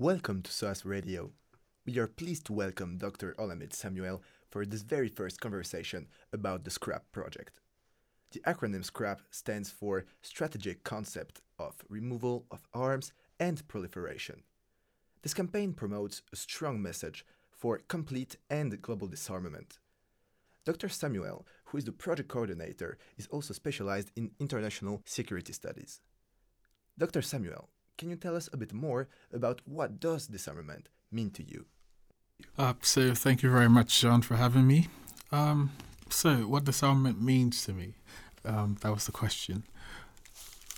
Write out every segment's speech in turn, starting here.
Welcome to SOAS Radio. We are pleased to welcome Dr. Olamide Samuel for this very first conversation about the SCRAP project. The acronym SCRAP stands for Strategic Concept of Removal of Arms and Proliferation. This campaign promotes a strong message for complete and global disarmament. Dr. Samuel, who is the project coordinator, is also specialized in international security studies. Dr. Samuel, can you tell us a bit more about what does disarmament mean to you? Uh, so thank you very much, John, for having me. Um, so, what disarmament means to me? Um, that was the question.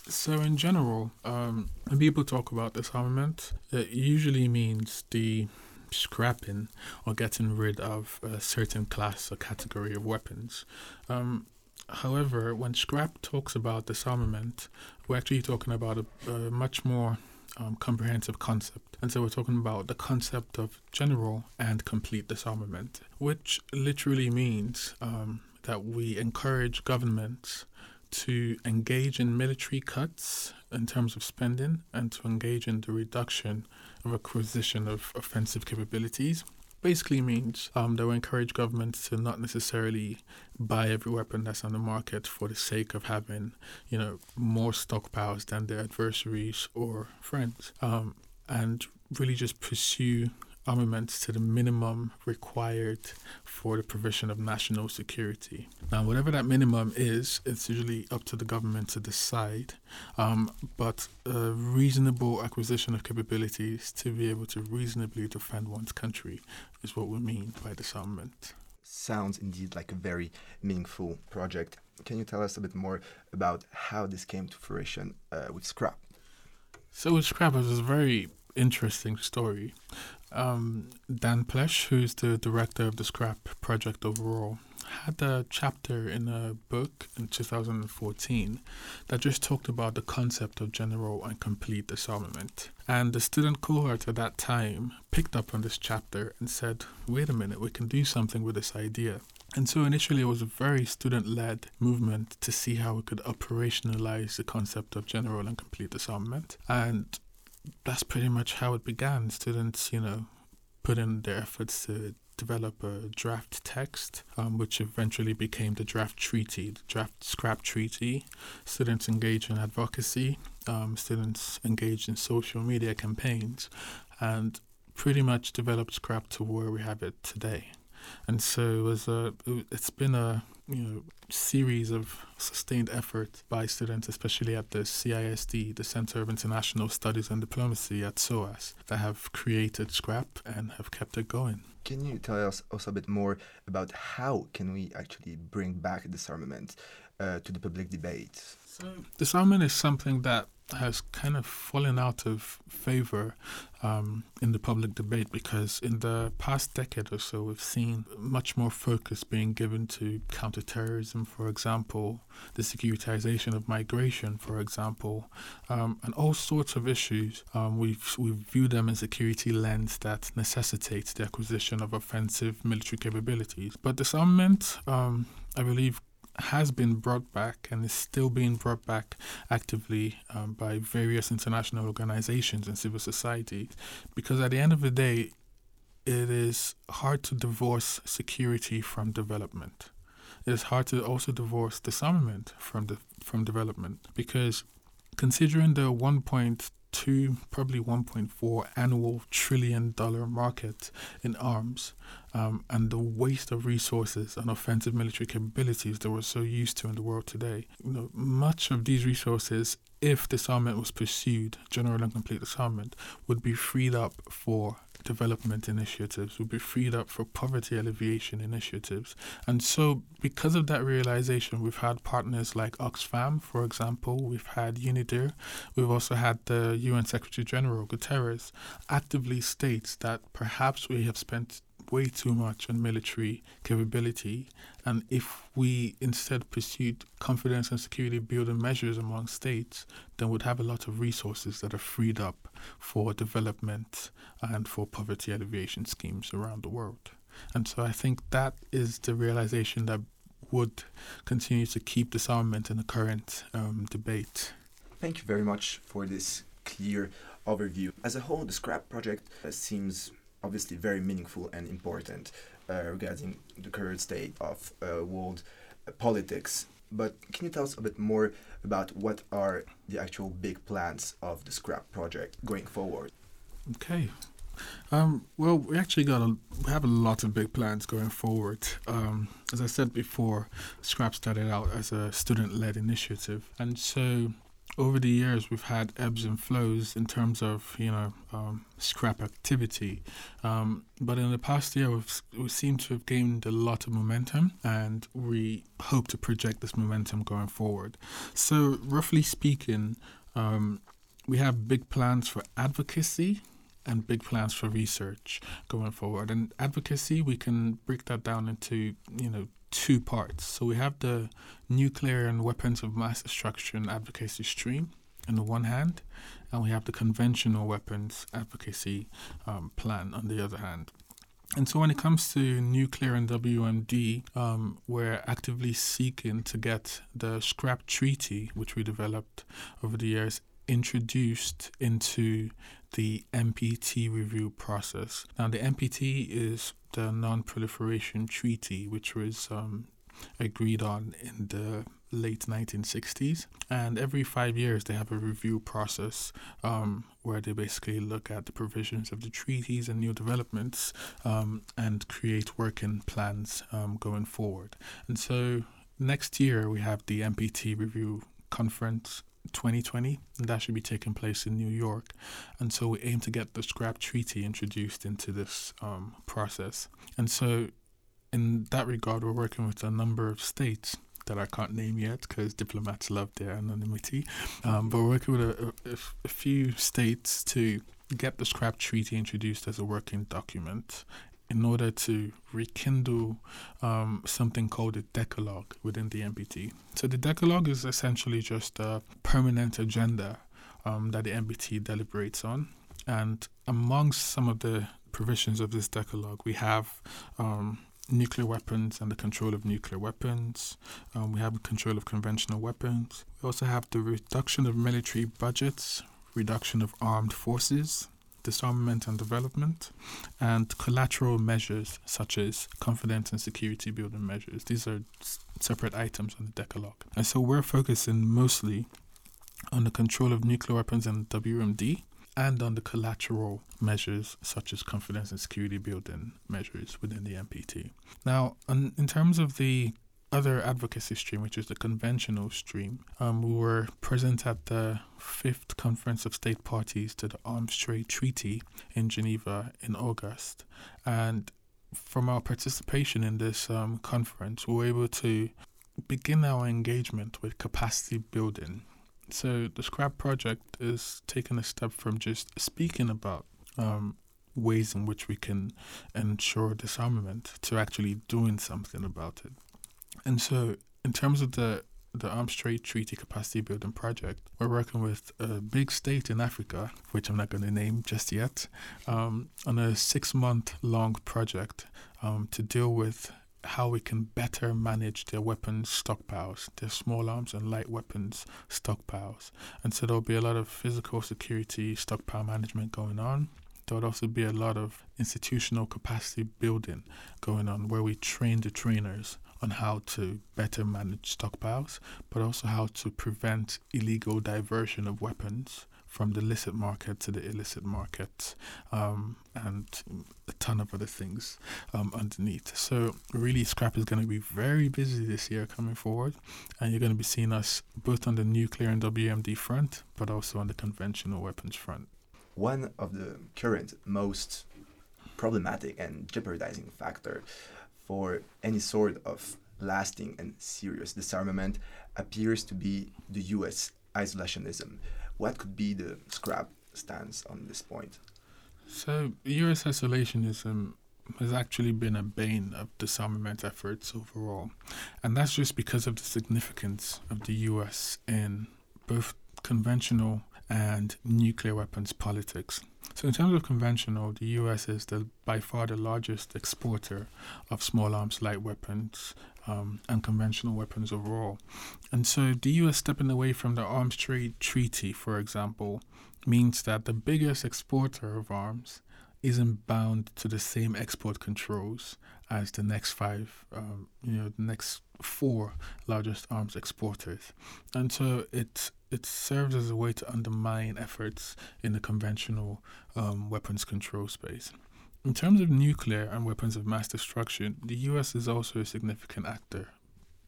So, in general, um, when people talk about disarmament, it usually means the scrapping or getting rid of a certain class or category of weapons. Um, however, when scrap talks about disarmament, we're actually talking about a, a much more um, comprehensive concept. And so we're talking about the concept of general and complete disarmament, which literally means um, that we encourage governments to engage in military cuts in terms of spending and to engage in the reduction of acquisition of offensive capabilities. Basically means um, they will encourage governments to not necessarily buy every weapon that's on the market for the sake of having, you know, more stockpiles than their adversaries or friends, um, and really just pursue armaments to the minimum required for the provision of national security. Now, whatever that minimum is, it's usually up to the government to decide, um, but a reasonable acquisition of capabilities to be able to reasonably defend one's country is what we mean by disarmament. Sounds indeed like a very meaningful project. Can you tell us a bit more about how this came to fruition uh, with Scrap? So, with Scrap, it was a very interesting story. Um, Dan Plesch, who's the director of the Scrap project overall, had a chapter in a book in 2014 that just talked about the concept of general and complete disarmament. And the student cohort at that time picked up on this chapter and said, wait a minute, we can do something with this idea. And so initially it was a very student led movement to see how we could operationalize the concept of general and complete disarmament. And that's pretty much how it began. Students, you know, put in their efforts to develop a draft text, um, which eventually became the draft treaty, the draft scrap treaty. Students engaged in advocacy, um, students engaged in social media campaigns, and pretty much developed scrap to where we have it today. And so it was a, it's been a you know series of sustained effort by students, especially at the CISD, the Center of International Studies and Diplomacy at SOAS, that have created Scrap and have kept it going. Can you tell us also a bit more about how can we actually bring back disarmament uh, to the public debate? So disarmament is something that has kind of fallen out of favor um, in the public debate because in the past decade or so, we've seen much more focus being given to counterterrorism, for example, the securitization of migration, for example, um, and all sorts of issues. Um, we've, we view them in security lens that necessitates the acquisition of offensive military capabilities. But disarmament, um, I believe, has been brought back and is still being brought back actively um, by various international organizations and civil society because at the end of the day, it is hard to divorce security from development. It is hard to also divorce disarmament from the from development because considering the 1.2 probably 1.4 annual trillion dollar market in arms um, and the waste of resources and offensive military capabilities that we're so used to in the world today. You know, much of these resources, if disarmament was pursued, general and complete disarmament, would be freed up for development initiatives, would be freed up for poverty alleviation initiatives. And so, because of that realization, we've had partners like Oxfam, for example, we've had UNIDIR, we've also had the UN Secretary General, Guterres, actively states that perhaps we have spent way too much on military capability. And if we instead pursued confidence and security building measures among states, then we'd have a lot of resources that are freed up for development and for poverty alleviation schemes around the world. And so I think that is the realization that would continue to keep disarmament in the current um, debate. Thank you very much for this clear overview. As a whole, the scrap project uh, seems obviously very meaningful and important uh, regarding the current state of uh, world politics. But can you tell us a bit more about what are the actual big plans of the scrap project going forward? Okay. Um, well, we actually got a we have a lot of big plans going forward. Um, as I said before, Scrap started out as a student-led initiative, and so over the years we've had ebbs and flows in terms of you know um, scrap activity. Um, but in the past year we've, we seem to have gained a lot of momentum and we hope to project this momentum going forward. So roughly speaking um, we have big plans for advocacy and big plans for research going forward. And advocacy we can break that down into you know two parts. So we have the nuclear and weapons of mass destruction advocacy stream on the one hand, and we have the conventional weapons advocacy um, plan on the other hand. And so when it comes to nuclear and WMD, um, we're actively seeking to get the scrap treaty, which we developed over the years, introduced into the NPT review process. Now, the NPT is the Non Proliferation Treaty, which was um, agreed on in the late 1960s. And every five years, they have a review process um, where they basically look at the provisions of the treaties and new developments um, and create working plans um, going forward. And so next year, we have the NPT review conference 2020, and that should be taking place in New York. And so we aim to get the scrap treaty introduced into this um, process. And so, in that regard, we're working with a number of states that I can't name yet because diplomats love their anonymity. Um, but we're working with a, a, a few states to get the scrap treaty introduced as a working document in order to rekindle um, something called a decalogue within the NPT. So the decalogue is essentially just a permanent agenda um, that the NPT deliberates on. And amongst some of the provisions of this decalogue, we have um, nuclear weapons and the control of nuclear weapons. Um, we have control of conventional weapons. We also have the reduction of military budgets, reduction of armed forces, disarmament and development, and collateral measures such as confidence and security building measures. These are s- separate items on the Decalogue. And so we're focusing mostly on the control of nuclear weapons and WMD and on the collateral measures such as confidence and security building measures within the NPT. Now, on, in terms of the other advocacy stream, which is the conventional stream, um, we were present at the fifth conference of state parties to the Arms Trade Treaty in Geneva in August. And from our participation in this um, conference, we were able to begin our engagement with capacity building. So the Scrap Project is taking a step from just speaking about um, ways in which we can ensure disarmament to actually doing something about it. And so, in terms of the the Arms Trade Treaty Capacity Building Project, we're working with a big state in Africa, which I'm not going to name just yet, um, on a six month long project um, to deal with how we can better manage their weapons stockpiles, their small arms and light weapons stockpiles. And so there'll be a lot of physical security stockpile management going on. There would also be a lot of institutional capacity building going on where we train the trainers on how to better manage stockpiles, but also how to prevent illegal diversion of weapons from the licit market to the illicit market, um, and a ton of other things um, underneath. So, really, Scrap is going to be very busy this year coming forward, and you're going to be seeing us both on the nuclear and WMD front, but also on the conventional weapons front. One of the current most problematic and jeopardizing factor for any sort of lasting and serious disarmament appears to be the US isolationism. What could be the scrap stance on this point? So, US isolationism has actually been a bane of disarmament efforts overall. And that's just because of the significance of the US in both conventional and nuclear weapons politics. So, in terms of conventional, the US is the by far the largest exporter of small arms light weapons um, and conventional weapons overall. And so, the US stepping away from the Arms Trade Treaty, for example, means that the biggest exporter of arms isn't bound to the same export controls as the next five, um, you know, the next four largest arms exporters, and so it it serves as a way to undermine efforts in the conventional um, weapons control space. In terms of nuclear and weapons of mass destruction, the U.S. is also a significant actor.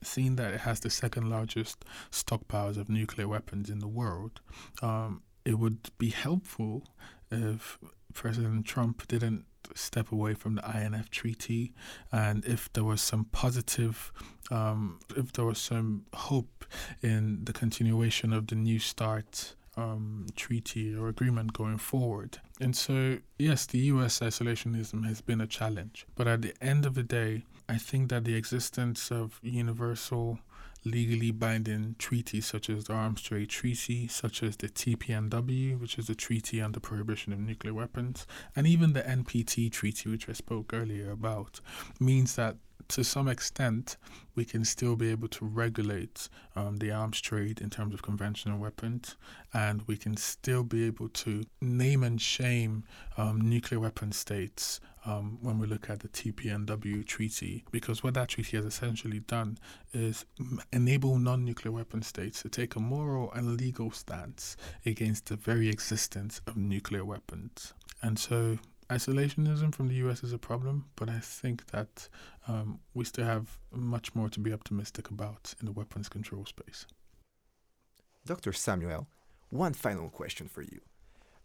Seeing that it has the second largest stockpiles of nuclear weapons in the world, um, it would be helpful if President Trump didn't step away from the INF treaty, and if there was some positive, um, if there was some hope in the continuation of the New START um, treaty or agreement going forward. And so, yes, the US isolationism has been a challenge, but at the end of the day, I think that the existence of universal legally binding treaties such as the Arms Trade Treaty, such as the TPNW, which is the Treaty on the Prohibition of Nuclear Weapons, and even the NPT Treaty, which I spoke earlier about, means that to some extent, we can still be able to regulate um, the arms trade in terms of conventional weapons, and we can still be able to name and shame um, nuclear weapon states um, when we look at the TPNW treaty, because what that treaty has essentially done is enable non nuclear weapon states to take a moral and legal stance against the very existence of nuclear weapons. And so isolationism from the US is a problem, but I think that um, we still have much more to be optimistic about in the weapons control space. Dr. Samuel, one final question for you.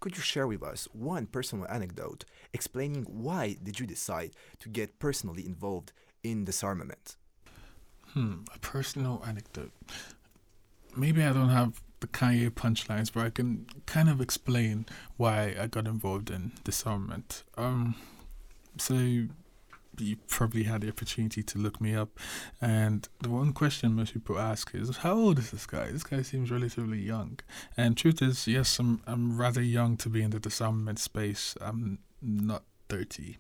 Could you share with us one personal anecdote explaining why did you decide to get personally involved in disarmament? Hmm, a personal anecdote. Maybe I don't have the Kanye punchlines, but I can kind of explain why I got involved in disarmament. Um, so you probably had the opportunity to look me up, and the one question most people ask is, "How old is this guy? This guy seems relatively young." And truth is, yes, I'm I'm rather young to be in the disarmament space. I'm not thirty,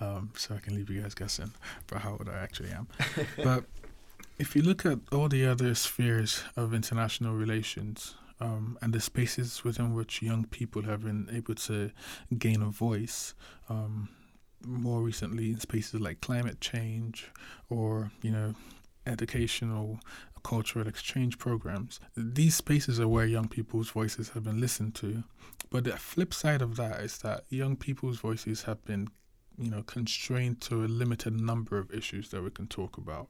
um, so I can leave you guys guessing about how old I actually am. but if you look at all the other spheres of international relations um, and the spaces within which young people have been able to gain a voice, um, more recently in spaces like climate change or, you know, educational cultural exchange programs. These spaces are where young people's voices have been listened to. But the flip side of that is that young people's voices have been you know, constrained to a limited number of issues that we can talk about.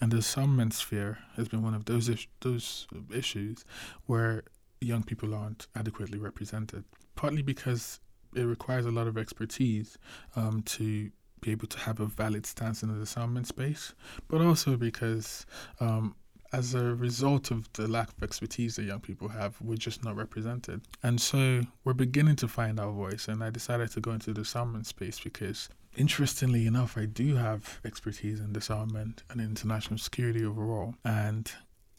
And the disarmament sphere has been one of those is- those issues where young people aren't adequately represented, partly because it requires a lot of expertise um, to be able to have a valid stance in the disarmament space, but also because um, as a result of the lack of expertise that young people have, we're just not represented. And so we're beginning to find our voice. And I decided to go into the disarmament space because, interestingly enough, I do have expertise in disarmament and international security overall. And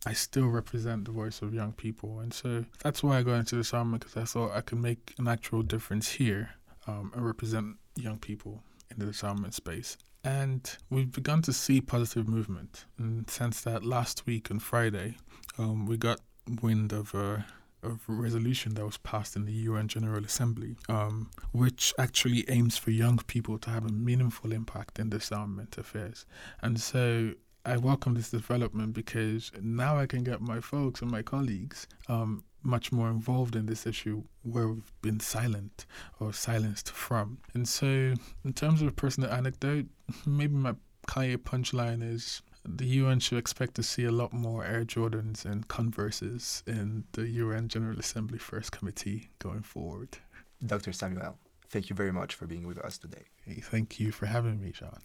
I still represent the voice of young people. And so that's why I got into disarmament because I thought I could make an actual difference here um, and represent young people in the disarmament space. And we've begun to see positive movement sense that last week on Friday, um, we got wind of a, of a resolution that was passed in the UN General Assembly, um, which actually aims for young people to have a meaningful impact in disarmament affairs. And so I welcome this development because now I can get my folks and my colleagues um, much more involved in this issue where we've been silent or silenced from. And so, in terms of a personal anecdote, maybe my Kanye punchline is the UN should expect to see a lot more Air Jordans and Converses in the UN General Assembly First Committee going forward. Dr. Samuel, thank you very much for being with us today. Hey, thank you for having me, John.